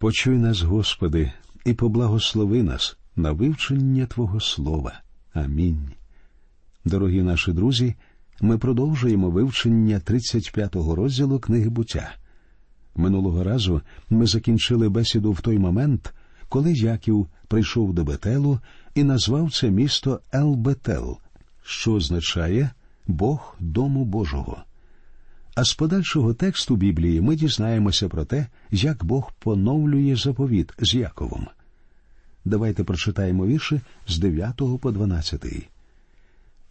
Почуй нас, Господи, і поблагослови нас на вивчення Твого Слова. Амінь. Дорогі наші друзі, ми продовжуємо вивчення 35-го розділу книги буття. Минулого разу ми закінчили бесіду в той момент, коли Яків прийшов до Бетелу і назвав це місто Елбетел, що означає Бог Дому Божого. А з подальшого тексту Біблії ми дізнаємося про те, як Бог поновлює заповіт з Яковом. Давайте прочитаємо вірші з 9 по 12.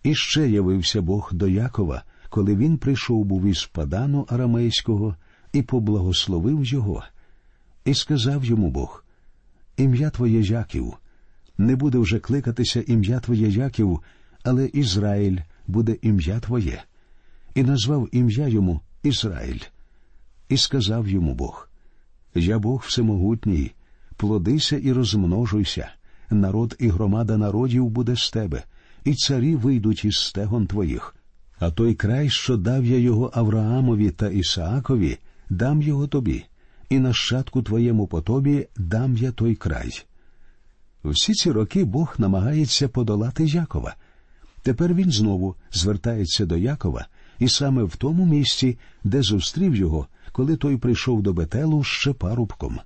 І ще явився Бог до Якова, коли він прийшов був із Падану Арамейського і поблагословив його, і сказав йому Бог: Ім'я Твоє Яків, не буде вже кликатися ім'я Твоє Яків, але Ізраїль буде ім'я Твоє, і назвав ім'я йому Ізраїль. І сказав йому Бог: Я Бог всемогутній, плодися і розмножуйся, народ і громада народів буде з тебе, і царі вийдуть із стегон твоїх. А той край, що дав я його Авраамові та Ісаакові, дам його тобі, і нащадку твоєму по тобі дам я той край. Всі ці роки Бог намагається подолати Якова. Тепер він знову звертається до Якова, і саме в тому місці, де зустрів його, коли той прийшов до Бетелу ще парубком.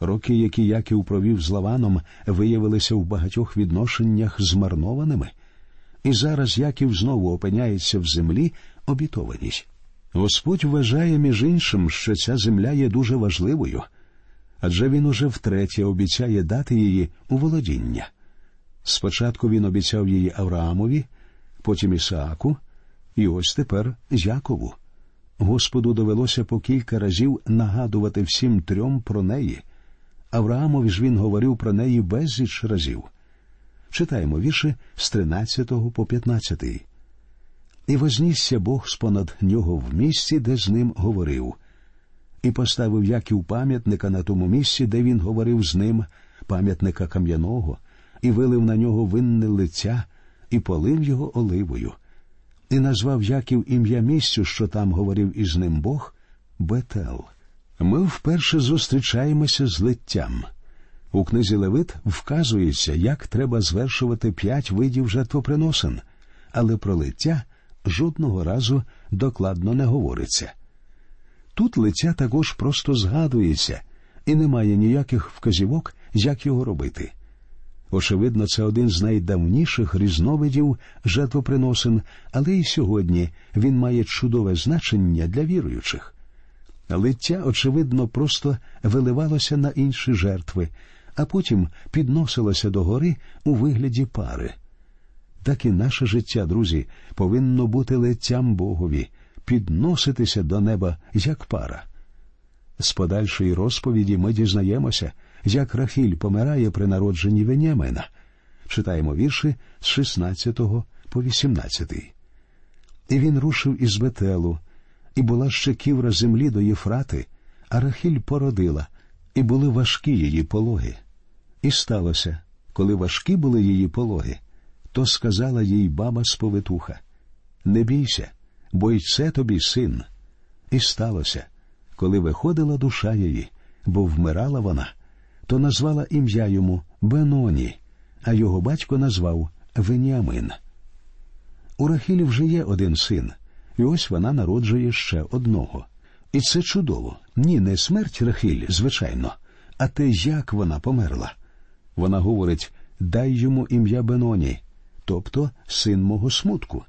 Роки, які Яків провів з Лаваном, виявилися в багатьох відношеннях змарнованими, і зараз Яків знову опиняється в землі обітованій. Господь вважає між іншим, що ця земля є дуже важливою, адже він уже втретє обіцяє дати її у володіння. Спочатку він обіцяв її Авраамові, потім Ісааку, і ось тепер Якову. Господу довелося по кілька разів нагадувати всім трьом про неї. Авраамові ж він говорив про неї безліч разів. Читаємо вірші з 13 по 15. І вознісся Бог з понад нього в місці, де з ним говорив, і поставив Яків пам'ятника на тому місці, де він говорив з ним, пам'ятника кам'яного, і вилив на нього винне лиця, і полив його оливою, і назвав Яків ім'я місцю, що там говорив із ним Бог, Бетел. Ми вперше зустрічаємося з литтям. У книзі Левит вказується, як треба звершувати п'ять видів жертвоприносин, але про лиття жодного разу докладно не говориться. Тут лиця також просто згадується, і немає ніяких вказівок, як його робити. Очевидно, це один з найдавніших різновидів жертвоприносин, але і сьогодні він має чудове значення для віруючих. Лиття, очевидно, просто виливалося на інші жертви, а потім підносилося до гори у вигляді пари. Так і наше життя, друзі, повинно бути литтям Богові, підноситися до неба як пара. З подальшої розповіді ми дізнаємося, як Рахіль помирає при народженні Венямина. Читаємо вірші з 16 по 18. І він рушив із Бетелу, і була ще ківра землі до Єфрати, а Рахіль породила, і були важкі її пологи. І сталося, коли важкі були її пологи, то сказала їй баба сповитуха Не бійся, бо й це тобі син. І сталося, коли виходила душа її, бо вмирала вона, то назвала ім'я йому Беноні, а його батько назвав Веніамин. У Рахілі вже є один син, і ось вона народжує ще одного. І це чудово. Ні, не смерть Рахіль, звичайно, а те, як вона померла. Вона говорить дай йому ім'я Беноні, тобто син мого смутку.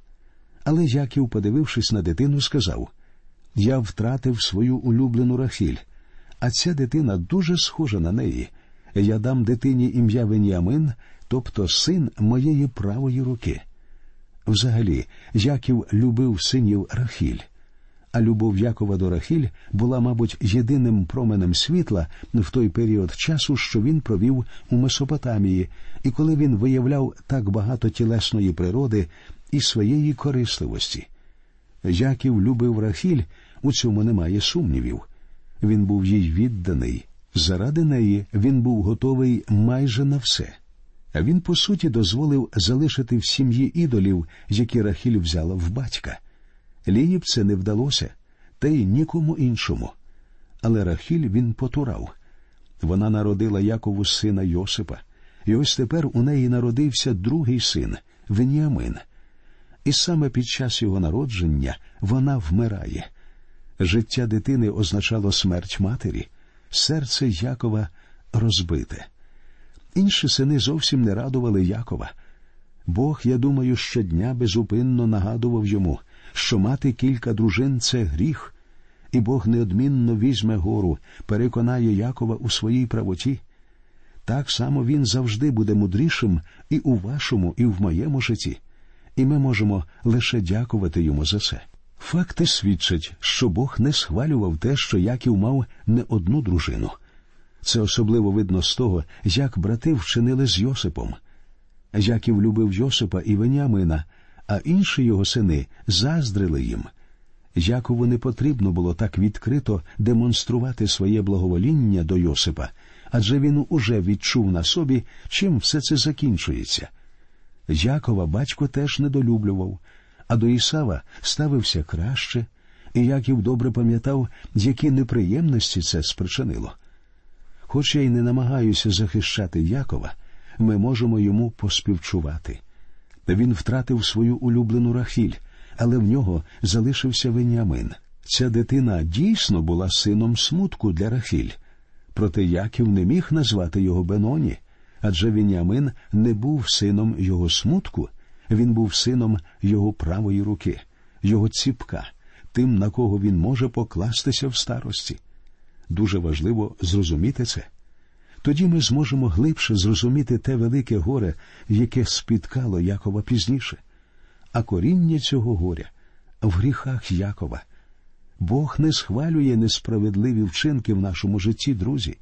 Але Яків, подивившись на дитину, сказав Я втратив свою улюблену Рахіль, а ця дитина дуже схожа на неї. Я дам дитині ім'я Веніамин, тобто син моєї правої руки. Взагалі, Яків любив синів Рахіль, а любов Якова до Рахіль була, мабуть, єдиним променем світла в той період часу, що він провів у Месопотамії, і коли він виявляв так багато тілесної природи і своєї корисливості. Яків любив Рахіль, у цьому немає сумнівів. Він був їй відданий. Заради неї він був готовий майже на все. Він, по суті, дозволив залишити в сім'ї ідолів, які Рахіль взяла в батька. Лії б це не вдалося, та й нікому іншому. Але Рахіль він потурав. Вона народила Якову сина Йосипа, і ось тепер у неї народився другий син Веніамин. І саме під час його народження вона вмирає. Життя дитини означало смерть матері, серце Якова розбите. Інші сини зовсім не радували Якова. Бог, я думаю, щодня безупинно нагадував йому, що мати кілька дружин це гріх, і Бог неодмінно візьме гору, переконає Якова у своїй правоті. Так само він завжди буде мудрішим і у вашому, і в моєму житті, і ми можемо лише дякувати йому за це. Факти свідчать, що Бог не схвалював те, що Яків мав не одну дружину. Це особливо видно з того, як брати вчинили з Йосипом. Яків любив Йосипа і Веніамина, а інші його сини заздрили їм. Якову не потрібно було так відкрито демонструвати своє благовоління до Йосипа, адже він уже відчув на собі, чим все це закінчується. Якова батько теж недолюблював, а до Ісава ставився краще, і Яків добре пам'ятав, які неприємності це спричинило. Хоч я й не намагаюся захищати Якова, ми можемо йому поспівчувати. Він втратив свою улюблену Рахіль, але в нього залишився Веніамин. Ця дитина дійсно була сином смутку для Рахіль. Проте Яків не міг назвати його Беноні, адже Веніамин не був сином його смутку, він був сином його правої руки, його ціпка, тим, на кого він може покластися в старості. Дуже важливо зрозуміти це. Тоді ми зможемо глибше зрозуміти те велике горе, яке спіткало Якова пізніше, а коріння цього горя в гріхах Якова. Бог не схвалює несправедливі вчинки в нашому житті, друзі.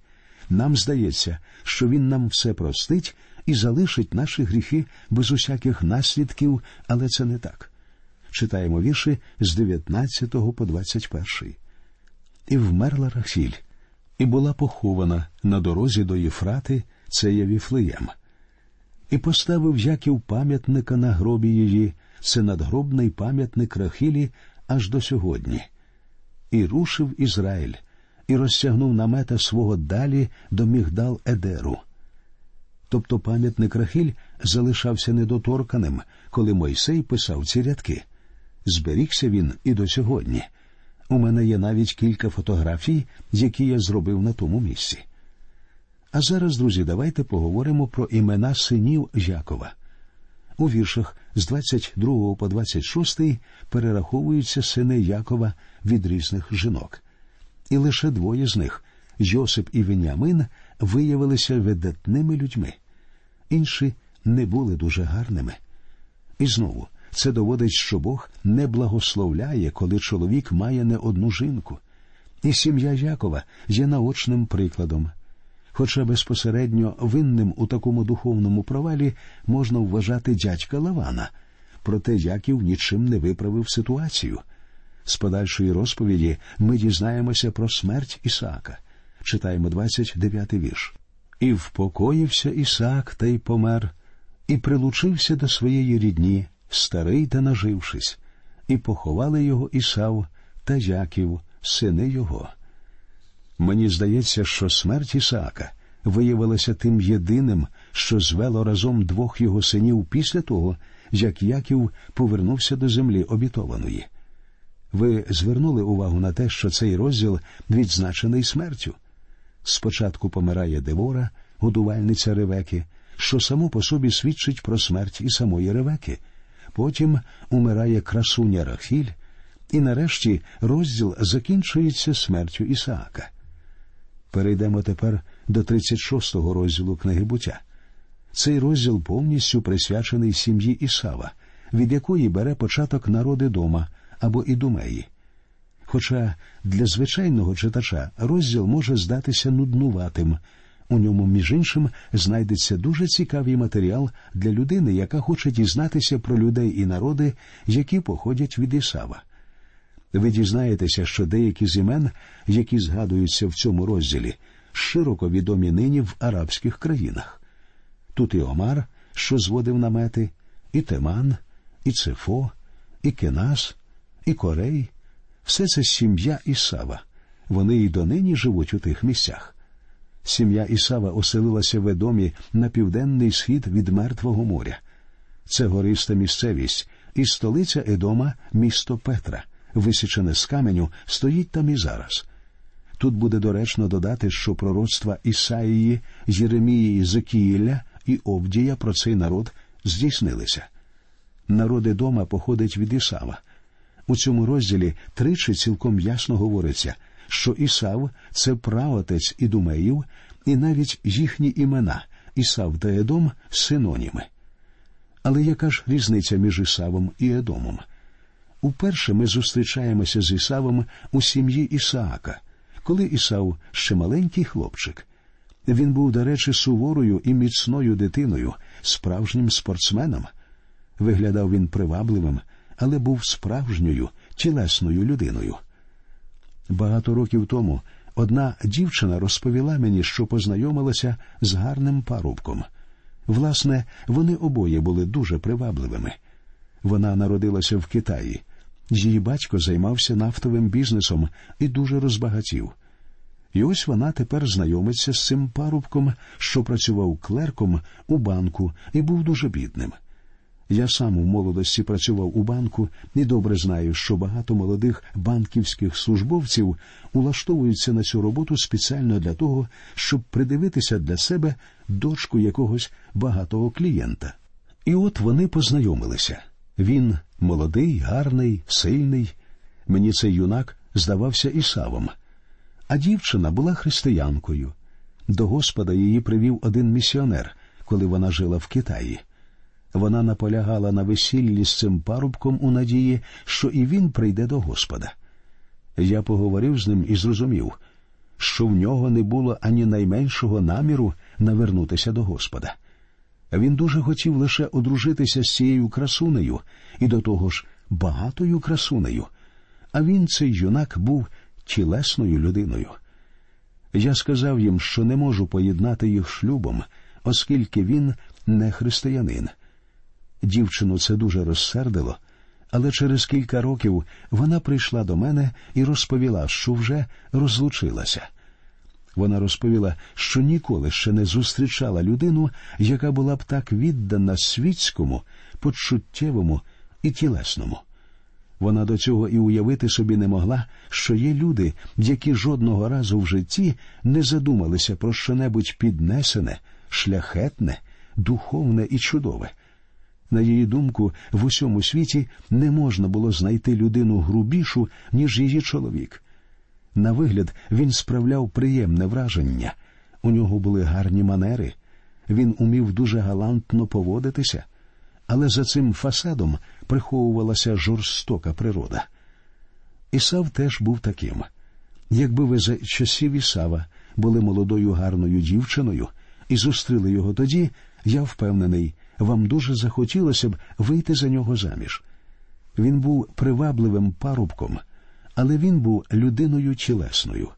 Нам здається, що Він нам все простить і залишить наші гріхи без усяких наслідків, але це не так. Читаємо вірші з 19 по 21. І вмерла Рахіль, і була похована на дорозі до Єфрати, це є Віфлеєм. І поставив Яків пам'ятника на гробі її, це надгробний пам'ятник Рахілі аж до сьогодні. І рушив Ізраїль, і розтягнув намета свого далі до мігдал Едеру. Тобто пам'ятник Рахіль залишався недоторканим, коли Мойсей писав ці рядки. Зберігся він і до сьогодні. У мене є навіть кілька фотографій, які я зробив на тому місці. А зараз, друзі, давайте поговоримо про імена синів Якова. У віршах з 22 по 26 перераховуються сини Якова від різних жінок. І лише двоє з них Йосип і Веніамин, виявилися видатними людьми, інші не були дуже гарними. І знову це доводить, що Бог не благословляє, коли чоловік має не одну жінку. І сім'я Якова є наочним прикладом. Хоча безпосередньо винним у такому духовному провалі можна вважати дядька Лавана, проте Яків нічим не виправив ситуацію. З подальшої розповіді ми дізнаємося про смерть Ісаака. Читаємо 29-й вірш. І впокоївся Ісаак та й помер, і прилучився до своєї рідні, старий та нажившись, і поховали його Ісав та Яків, сини його. Мені здається, що смерть Ісаака виявилася тим єдиним, що звело разом двох його синів після того, як Яків повернувся до землі обітованої. Ви звернули увагу на те, що цей розділ відзначений смертю. Спочатку помирає Девора, годувальниця Ревеки, що само по собі свідчить про смерть і самої Ревеки. Потім умирає красуня Рахіль, і нарешті розділ закінчується смертю Ісаака. Перейдемо тепер до 36-го розділу книги буття. Цей розділ повністю присвячений сім'ї Ісава, від якої бере початок народи дома або ідумеї. Хоча для звичайного читача розділ може здатися нуднуватим, у ньому, між іншим, знайдеться дуже цікавий матеріал для людини, яка хоче дізнатися про людей і народи, які походять від Ісава. Ви дізнаєтеся, що деякі з імен, які згадуються в цьому розділі, широко відомі нині в арабських країнах. Тут і Омар, що зводив намети, і Теман, і Цефо, і Кенас, і Корей. Все це сім'я Ісава. Вони і донині живуть у тих місцях. Сім'я Ісава оселилася в Едомі на південний схід від Мертвого моря. Це гориста місцевість, і столиця Едома, місто Петра, висічене з каменю, стоїть там і зараз. Тут буде доречно додати, що пророцтва Ісаїї, Єремії, Зекіїля і Овдія про цей народ здійснилися. Народ Едома походить від Ісава. У цьому розділі тричі цілком ясно говориться, що Ісав це праотець Ідумеїв, і навіть їхні імена Ісав та Едом синоніми. Але яка ж різниця між Ісавом і Едомом? Уперше ми зустрічаємося з Ісавом у сім'ї Ісаака, коли Ісав ще маленький хлопчик. Він був, до речі, суворою і міцною дитиною, справжнім спортсменом. Виглядав він привабливим, але був справжньою тілесною людиною. Багато років тому одна дівчина розповіла мені, що познайомилася з гарним парубком. Власне, вони обоє були дуже привабливими. Вона народилася в Китаї. Її батько займався нафтовим бізнесом і дуже розбагатів. І ось вона тепер знайомиться з цим парубком, що працював клерком у банку і був дуже бідним. Я сам у молодості працював у банку і добре знаю, що багато молодих банківських службовців улаштовуються на цю роботу спеціально для того, щоб придивитися для себе дочку якогось багатого клієнта. І от вони познайомилися. Він молодий, гарний, сильний. Мені цей юнак здавався Ісавом. А дівчина була християнкою. До Господа її привів один місіонер, коли вона жила в Китаї. Вона наполягала на весіллі з цим парубком у надії, що і він прийде до Господа. Я поговорив з ним і зрозумів, що в нього не було ані найменшого наміру навернутися до Господа. Він дуже хотів лише одружитися з цією красунею і до того ж багатою красунею, а він, цей юнак, був тілесною людиною. Я сказав їм, що не можу поєднати їх шлюбом, оскільки він не християнин. Дівчину це дуже розсердило, але через кілька років вона прийшла до мене і розповіла, що вже розлучилася. Вона розповіла, що ніколи ще не зустрічала людину, яка була б так віддана світському, почуттєвому і тілесному. Вона до цього і уявити собі не могла, що є люди, які жодного разу в житті не задумалися про щонебудь піднесене, шляхетне, духовне і чудове. На її думку, в усьому світі не можна було знайти людину грубішу, ніж її чоловік. На вигляд він справляв приємне враження. У нього були гарні манери, він умів дуже галантно поводитися, але за цим фасадом приховувалася жорстока природа. Ісав теж був таким. Якби ви за часів Ісава були молодою гарною дівчиною і зустріли його тоді, я впевнений, вам дуже захотілося б вийти за нього заміж. Він був привабливим парубком, але він був людиною тілесною.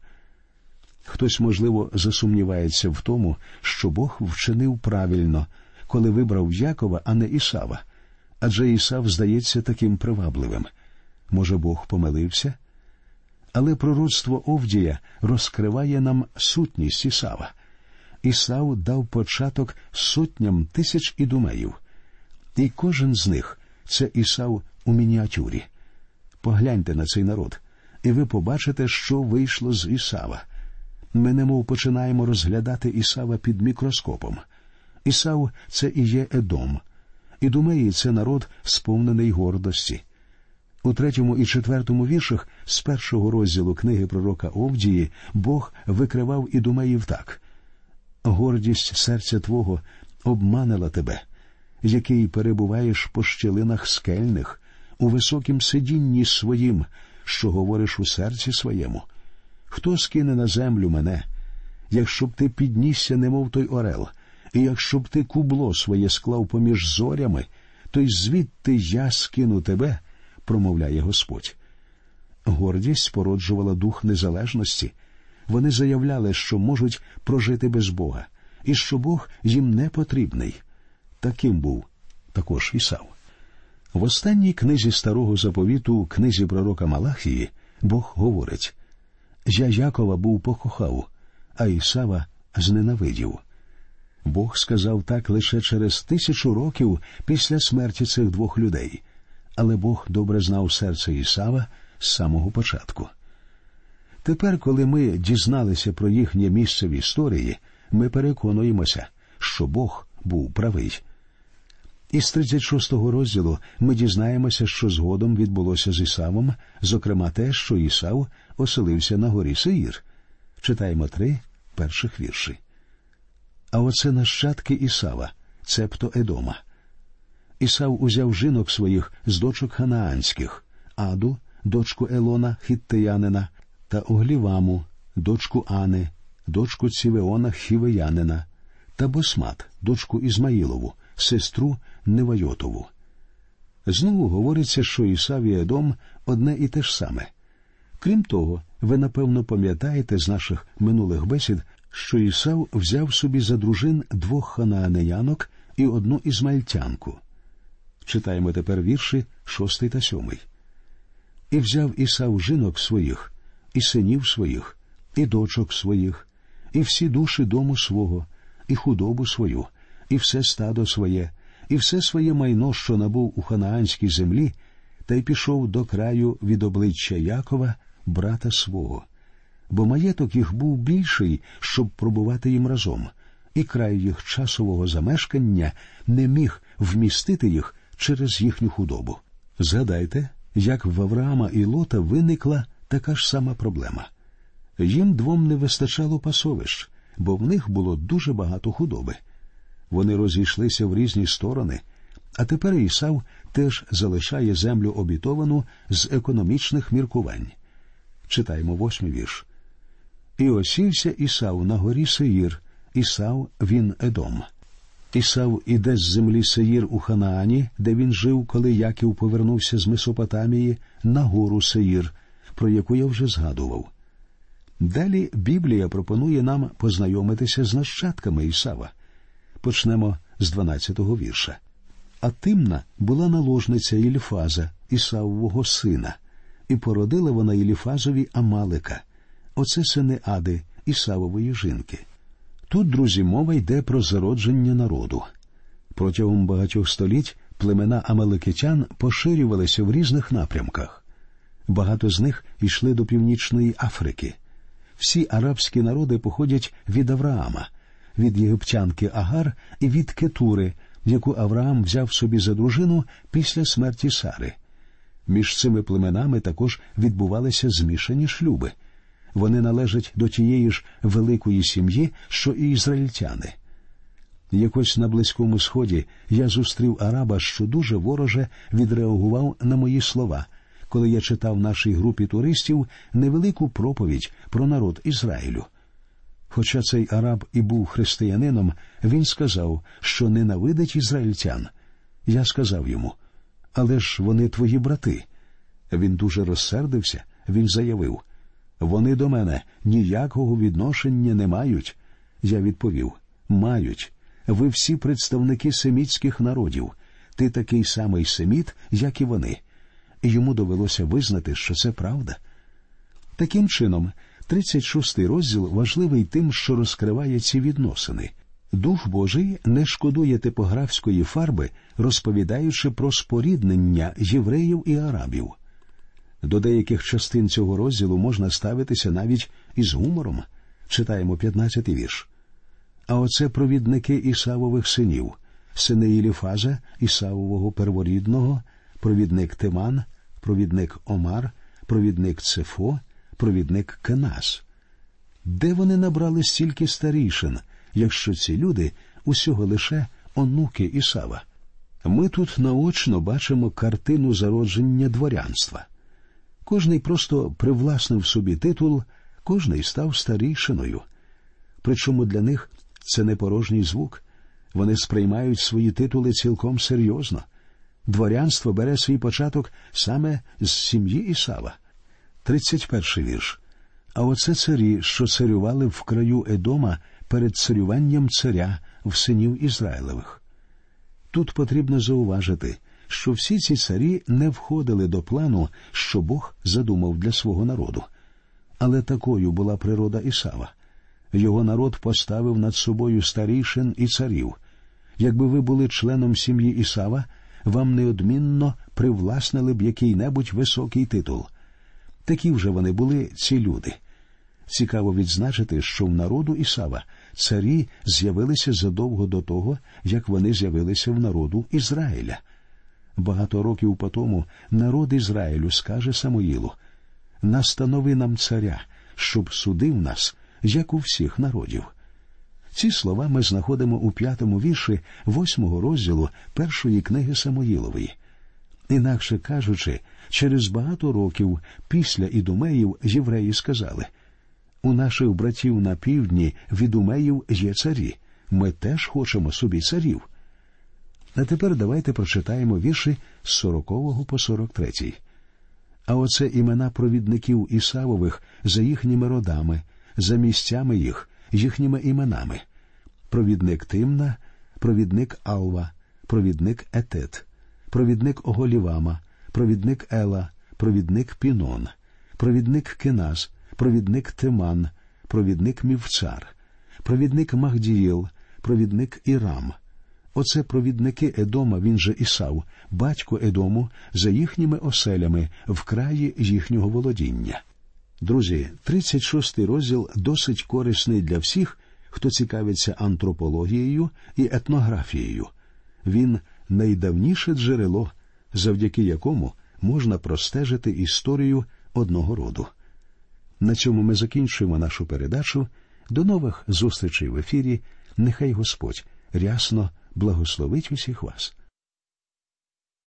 Хтось, можливо, засумнівається в тому, що Бог вчинив правильно, коли вибрав Якова, а не Ісава, адже Ісав здається таким привабливим. Може, Бог помилився? Але пророцтво Овдія розкриває нам сутність Ісава. Ісав дав початок сотням тисяч ідумеїв, і кожен з них це Ісав у мініатюрі. Погляньте на цей народ, і ви побачите, що вийшло з Ісава. Ми немов починаємо розглядати Ісава під мікроскопом. Ісав це і є Едом. Ідумеї це народ, сповнений гордості. У третьому і четвертому віршах з першого розділу книги пророка Овдії Бог викривав ідумеїв так гордість серця Твого обманила тебе, який перебуваєш по щелинах скельних, у високім сидінні своїм, що говориш у серці своєму. Хто скине на землю мене, якщо б ти піднісся, немов той орел, і якщо б ти кубло своє склав поміж зорями, то й звідти я скину тебе, промовляє Господь. Гордість породжувала дух незалежності. Вони заявляли, що можуть прожити без Бога, і що Бог їм не потрібний. Таким був також Ісав. В останній книзі старого заповіту, книзі пророка Малахії, Бог говорить Я Якова був покохав, а Ісава зненавидів. Бог сказав так лише через тисячу років після смерті цих двох людей, але Бог добре знав серце Ісава з самого початку. Тепер, коли ми дізналися про їхнє місце в історії, ми переконуємося, що Бог був правий. Із 36-го розділу ми дізнаємося, що згодом відбулося з Ісавом, зокрема те, що Ісав оселився на горі Сеїр. Читаємо три перших вірші. А оце нащадки Ісава, цебто Едома. Ісав узяв жінок своїх з дочок ханаанських, Аду, дочку Елона, хіттеянина, та Огліваму, дочку Ани, дочку Цівеона Хівеянина, та Босмат, дочку Ізмаїлову, сестру Невайотову. Знову говориться, що Ісав і Едом одне і те ж саме. Крім того, ви напевно пам'ятаєте з наших минулих бесід, що Ісав взяв собі за дружин двох ханаанеянок і одну ізмаїльтянку. Читаємо тепер вірші шостий та сьомий. І взяв Ісав жінок своїх, і синів своїх, і дочок своїх, і всі душі дому свого, і худобу свою, і все стадо своє, і все своє майно, що набув у ханаанській землі, та й пішов до краю від обличчя Якова, брата свого. Бо маєток їх був більший, щоб пробувати їм разом, і край їх часового замешкання не міг вмістити їх через їхню худобу. Згадайте, як в Авраама і Лота виникла така ж сама проблема. Їм двом не вистачало пасовищ, бо в них було дуже багато худоби. Вони розійшлися в різні сторони, а тепер Ісав теж залишає землю обітовану з економічних міркувань. Читаємо восьмий вірш. І осівся Ісав на горі Сеїр, Ісав він Едом. Ісав іде з землі Сеїр у Ханаані, де він жив, коли Яків повернувся з Месопотамії на гору Сеїр, про яку я вже згадував. Далі Біблія пропонує нам познайомитися з нащадками Ісава. Почнемо з 12-го вірша. А Тимна була наложниця Іліфаза, Ісавового сина, і породила вона Іліфазові Амалика, оце сини Ади, Ісавової жінки. Тут, друзі, мова йде про зародження народу. Протягом багатьох століть племена Амаликитян поширювалися в різних напрямках. Багато з них йшли до Північної Африки. Всі арабські народи походять від Авраама, від єгиптянки Агар і від Кетури, яку Авраам взяв собі за дружину після смерті Сари. Між цими племенами також відбувалися змішані шлюби. Вони належать до тієї ж великої сім'ї, що і ізраїльтяни. Якось на Близькому Сході я зустрів араба, що дуже вороже відреагував на мої слова, коли я читав нашій групі туристів невелику проповідь про народ Ізраїлю. Хоча цей араб і був християнином, він сказав, що ненавидить ізраїльтян. Я сказав йому, але ж вони твої брати. Він дуже розсердився, він заявив вони до мене ніякого відношення не мають. Я відповів мають. Ви всі представники семітських народів. Ти такий самий семіт, як і вони. Йому довелося визнати, що це правда. Таким чином, 36-й розділ важливий тим, що розкриває ці відносини. Дух Божий не шкодує типографської фарби, розповідаючи про споріднення євреїв і арабів. До деяких частин цього розділу можна ставитися навіть із гумором. Читаємо 15-й вірш. А оце провідники Ісавових синів, сини Іліфаза, Ісавового перворідного, провідник Тиман, провідник Омар, провідник Цефо, провідник Кенас. Де вони набрали стільки старішин, якщо ці люди усього лише онуки Ісава? Ми тут наочно бачимо картину зародження дворянства. Кожний просто привласнив собі титул, кожний став старішиною. Причому для них це не порожній звук. Вони сприймають свої титули цілком серйозно. Дворянство бере свій початок саме з сім'ї Ісава. 31 вірш. А оце царі, що царювали в краю Едома перед царюванням царя в синів Ізраїлевих. Тут потрібно зауважити, що всі ці царі не входили до плану, що Бог задумав для свого народу. Але такою була природа Ісава. Його народ поставив над собою старішин і царів. Якби ви були членом сім'ї Ісава, вам неодмінно привласнили б який-небудь високий титул. Такі вже вони були ці люди. Цікаво відзначити, що в народу Ісава царі з'явилися задовго до того, як вони з'явилися в народу Ізраїля. Багато років по тому народ Ізраїлю скаже Самоїлу настанови нам царя, щоб судив нас, як у всіх народів. Ці слова ми знаходимо у п'ятому вірші восьмого розділу першої книги Самоїлової. Інакше кажучи, через багато років після ідумеїв євреї сказали у наших братів на півдні від умеїв є царі. Ми теж хочемо собі царів. А тепер давайте прочитаємо вірші з 40 по 43. А оце імена провідників Ісавових за їхніми родами, за місцями їх, їхніми іменами: провідник Тимна, провідник Алва, провідник Етет, провідник Оголівама, провідник Ела, провідник Пінон, провідник Кеназ, провідник Тиман, провідник Мівцар, провідник Магдіїл, провідник Ірам. Оце провідники Едома, він же Ісав, батько Едому, за їхніми оселями в краї їхнього володіння. Друзі, 36-й розділ досить корисний для всіх, хто цікавиться антропологією і етнографією. Він найдавніше джерело, завдяки якому можна простежити історію одного роду. На цьому ми закінчуємо нашу передачу. До нових зустрічей в ефірі. Нехай Господь рясно благословить усіх вас.